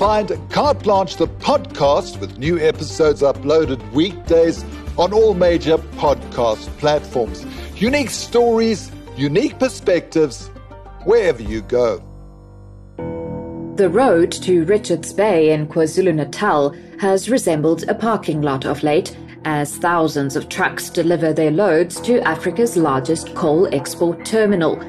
find Carte Blanche the podcast with new episodes uploaded weekdays on all major podcast platforms. Unique stories, unique perspectives, wherever you go. The road to Richards Bay in KwaZulu Natal has resembled a parking lot of late as thousands of trucks deliver their loads to Africa's largest coal export terminal.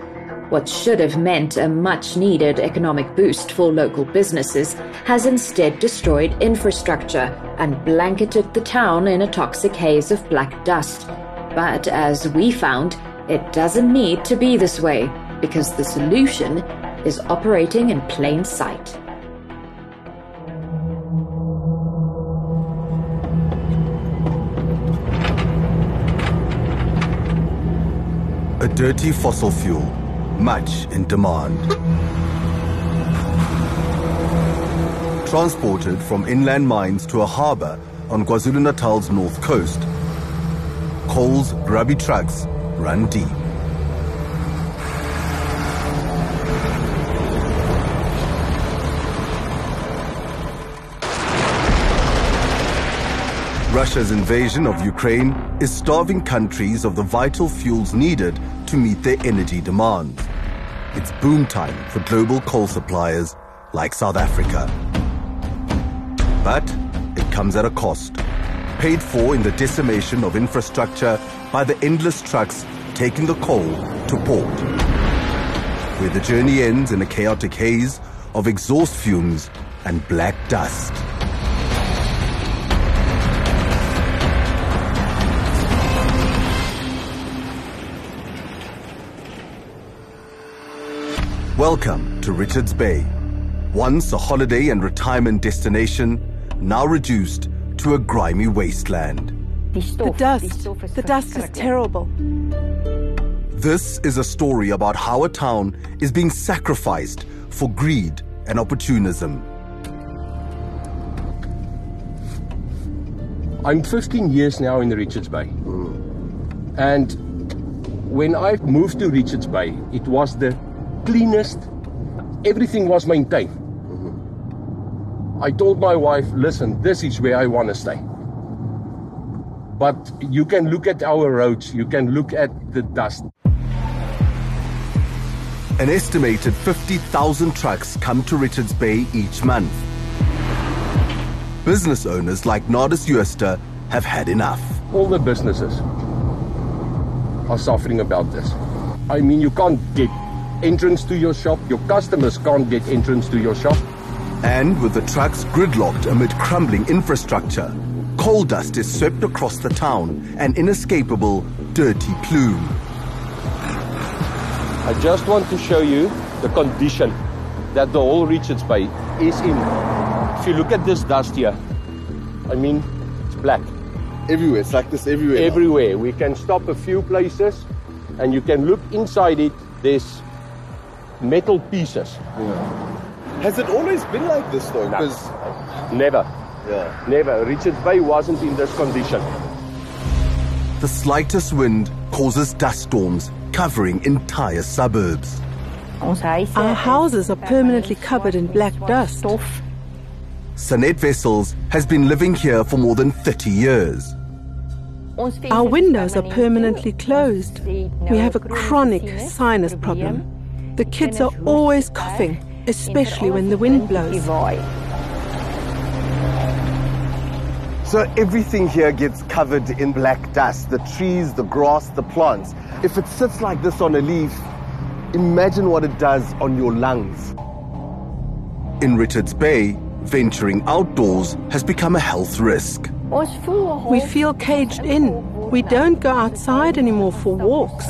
What should have meant a much needed economic boost for local businesses has instead destroyed infrastructure and blanketed the town in a toxic haze of black dust. But as we found, it doesn't need to be this way because the solution is operating in plain sight. A dirty fossil fuel, much in demand. Transported from inland mines to a harbour on KwaZulu-Natal's north coast, coal's grubby trucks run deep. Russia's invasion of Ukraine is starving countries of the vital fuels needed to meet their energy demands. It's boom time for global coal suppliers like South Africa. But it comes at a cost, paid for in the decimation of infrastructure by the endless trucks taking the coal to port, where the journey ends in a chaotic haze of exhaust fumes and black dust. Welcome to Richards Bay, once a holiday and retirement destination, now reduced to a grimy wasteland. The dust, the dust is terrible. This is a story about how a town is being sacrificed for greed and opportunism. I'm 15 years now in Richards Bay. Hmm. And when I moved to Richards Bay, it was the cleanest, everything was maintained. Mm-hmm. I told my wife, listen, this is where I want to stay. But you can look at our roads, you can look at the dust. An estimated 50,000 trucks come to Richards Bay each month. Business owners like Nardus Jooste have had enough. All the businesses are suffering about this. I mean, you can't get entrance to your shop, your customers can't get entrance to your shop. And with the trucks gridlocked amid crumbling infrastructure, coal dust is swept across the town, an inescapable dirty plume. I just want to show you the condition that the whole Richards Bay is in. If you look at this dust here, I mean, it's black. Everywhere, it's like this everywhere. now. Everywhere. We can stop a few places and you can look inside it. There's metal pieces. Has it always been like this though? No. Because Never, yeah, never. Richards Bay wasn't in this condition. The slightest wind causes dust storms covering entire suburbs. Our houses are permanently covered in black dust. Sanet Wessels has been living here for more than 30 years. Our windows are permanently closed. We have a chronic sinus problem. The kids are always coughing, especially when the wind blows. So everything here gets covered in black dust. The trees, the grass, the plants. If it sits like this on a leaf, imagine what it does on your lungs. In Richards Bay, venturing outdoors has become a health risk. We feel caged in. We don't go outside anymore for walks.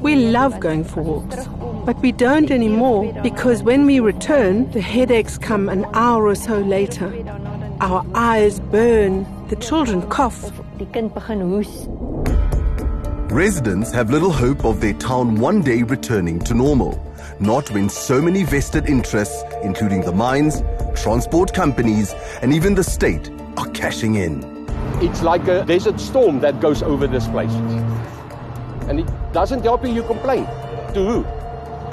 We love going for walks. But we don't anymore because when we return, the headaches come an hour or so later. Our eyes burn, the children cough. Residents have little hope of their town one day returning to normal. Not when so many vested interests, including the mines, transport companies, and even the state, are cashing in. It's like a desert storm that goes over this place. And it doesn't help you, you complain. To who?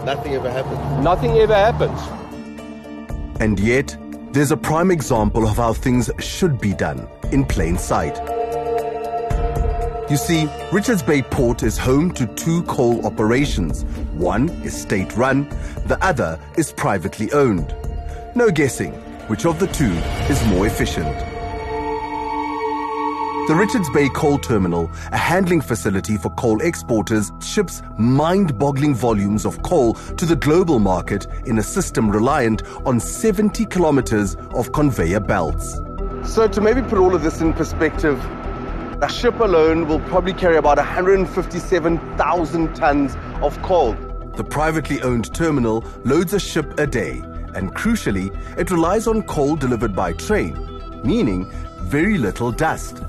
Nothing ever happened. Nothing ever happens. And yet, there's a prime example of how things should be done in plain sight. You see, Richards Bay Port is home to two coal operations. One is state run, the other is privately owned. No guessing which of the two is more efficient. The Richards Bay Coal Terminal, a handling facility for coal exporters, ships mind boggling volumes of coal to the global market in a system reliant on 70 kilometers of conveyor belts. So, to maybe put all of this in perspective, a ship alone will probably carry about 157,000 tons of coal. The privately owned terminal loads a ship a day, and crucially, it relies on coal delivered by train, meaning very little dust.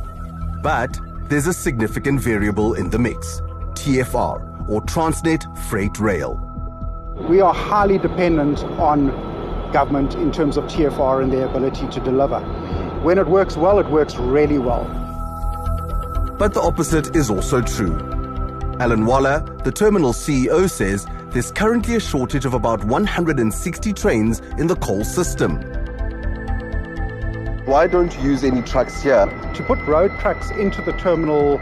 But there's a significant variable in the mix TFR, or Transnet Freight Rail. We are highly dependent on government in terms of TFR and their ability to deliver. When it works well, it works really well. But the opposite is also true. Alan Waller, the terminal CEO, says there's currently a shortage of about 160 trains in the coal system. Why don't you use any trucks here? To put road trucks into the terminal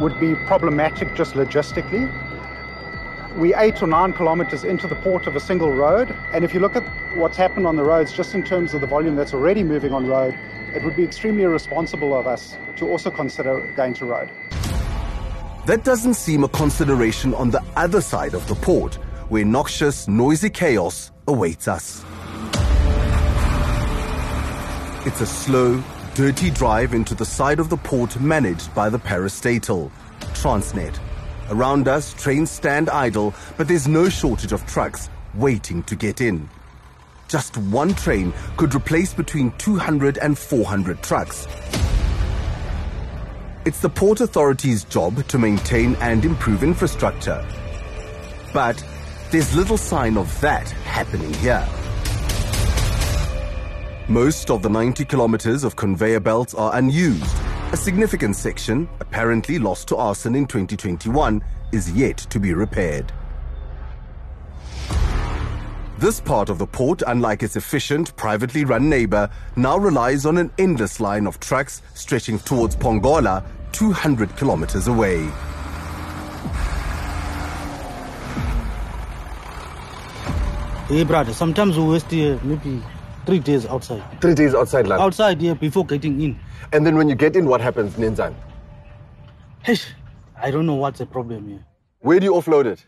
would be problematic just logistically. We eight or nine kilometers into the port of a single road, and if you look at what's happened on the roads, just in terms of the volume that's already moving on road, it would be extremely irresponsible of us to also consider going to road. That doesn't seem a consideration on the other side of the port, where noxious, noisy chaos awaits us. It's a slow, dirty drive into the side of the port managed by the parastatal, Transnet. Around us, trains stand idle, but there's no shortage of trucks waiting to get in. Just one train could replace between 200 and 400 trucks. It's the Port Authority's job to maintain and improve infrastructure. But there's little sign of that happening here. Most of the 90 kilometers of conveyor belts are unused. A significant section, apparently lost to arson in 2021, is yet to be repaired. This part of the port, unlike its efficient, privately run neighbor, now relies on an endless line of trucks stretching towards Pongola, 200 kilometers away. Hey, brother, sometimes we waste uh, maybe three days outside. Three days outside land. Outside here before getting in. And then when you get in, what happens, Nenzan? Hey, I don't know what's the problem here. Where do you offload it?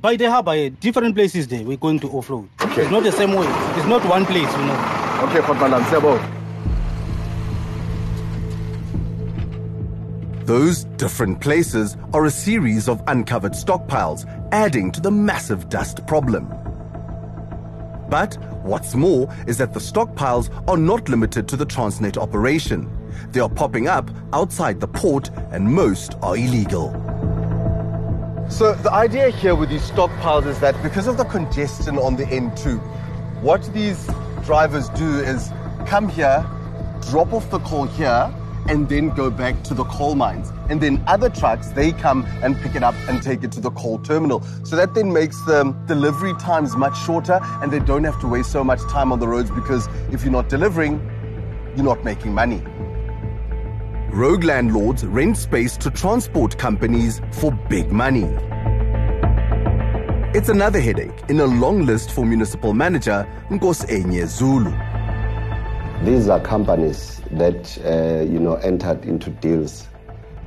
By the harbor, uh, different places there, we're going to offload. Okay. It's not the same way. It's not one place, you know. Okay, Khotmalam, Sebo. Those different places are a series of uncovered stockpiles, adding to the massive dust problem. But what's more is that the stockpiles are not limited to the Transnet operation. They are popping up outside the port, and most are illegal. So the idea here with these stockpiles is that because of the congestion on the N2, what these drivers do is come here, drop off the coal here, and then go back to the coal mines. And then other trucks, they come and pick it up and take it to the coal terminal. So that then makes the delivery times much shorter and they don't have to waste so much time on the roads because if you're not delivering, you're not making money. Rogue landlords rent space to transport companies for big money. It's another headache in a long list for municipal manager Enye Zulu. These are companies that uh, you know entered into deals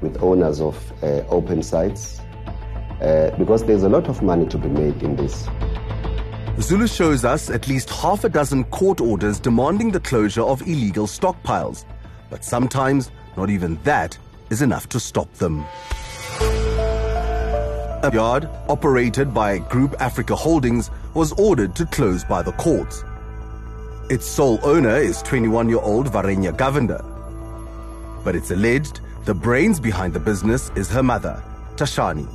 with owners of uh, open sites uh, because there's a lot of money to be made in this. Zulu shows us at least half a dozen court orders demanding the closure of illegal stockpiles, but sometimes not even that is enough to stop them. A yard operated by Group Africa Holdings was ordered to close by the courts. Its sole owner is 21 year old Varenya Govender. But it's alleged the brains behind the business is her mother, Tashani.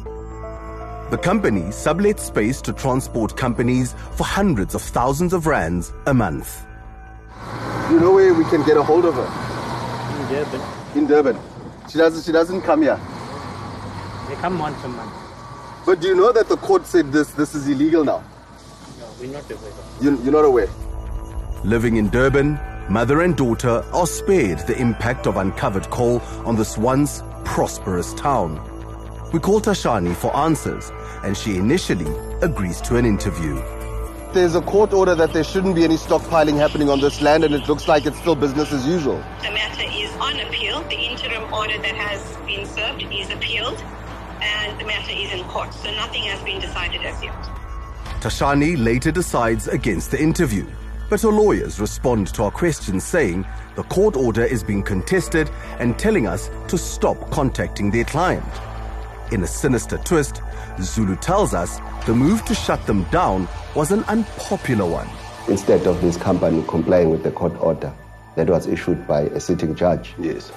The company sublets space to transport companies for hundreds of thousands of rands a month. You know where we can get a hold of her? In Durban. In Durban. She doesn't, she doesn't come here. They come once a month. But do you know that the court said this, this is illegal now? No, we're not aware You, you're not aware? Living in Durban, mother and daughter are spared the impact of uncovered coal on this once prosperous town. We call Tashani for answers, and she initially agrees to an interview. There's a court order that there shouldn't be any stockpiling happening on this land, and it looks like it's still business as usual. The matter is on appeal. The interim order that has been served is appealed, and the matter is in court. So nothing has been decided as yet. Tashani later decides against the interview, but her lawyers respond to our questions saying the court order is being contested and telling us to stop contacting their client. In a sinister twist, Zulu tells us the move to shut them down was an unpopular one. Instead of this company complying with the court order that was issued by a sitting judge, Yes.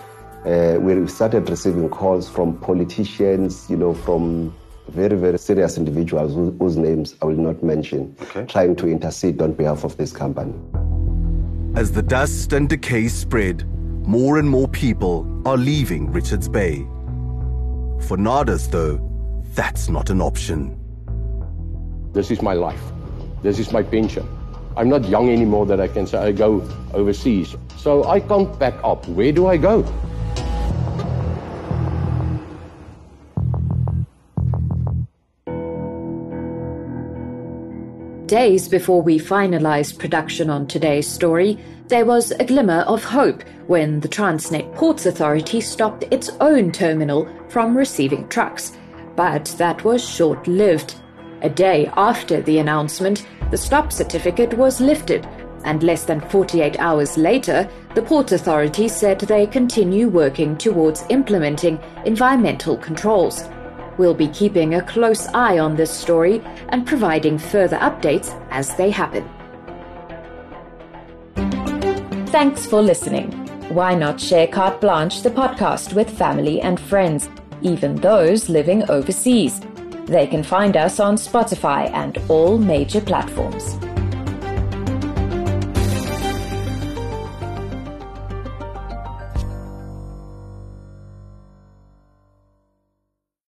uh, we started receiving calls from politicians, you know, from very, very serious individuals whose, whose names I will not mention, Okay. trying to intercede on behalf of this company. As the dust and decay spread, more and more people are leaving Richards Bay. For Nardus, though, that's not an option. This is my life. This is my pension. I'm not young anymore that I can say I go overseas. So I can't back up. Where do I go? Days before we finalized production on today's story, there was a glimmer of hope when the Transnet Ports Authority stopped its own terminal from receiving trucks. But that was short lived. A day after the announcement, the stop certificate was lifted, and less than 48 hours later, the Port Authority said they continue working towards implementing environmental controls. We'll be keeping a close eye on this story and providing further updates as they happen. Thanks for listening. Why not share Carte Blanche, the podcast, with family and friends, even those living overseas? They can find us on Spotify and all major platforms.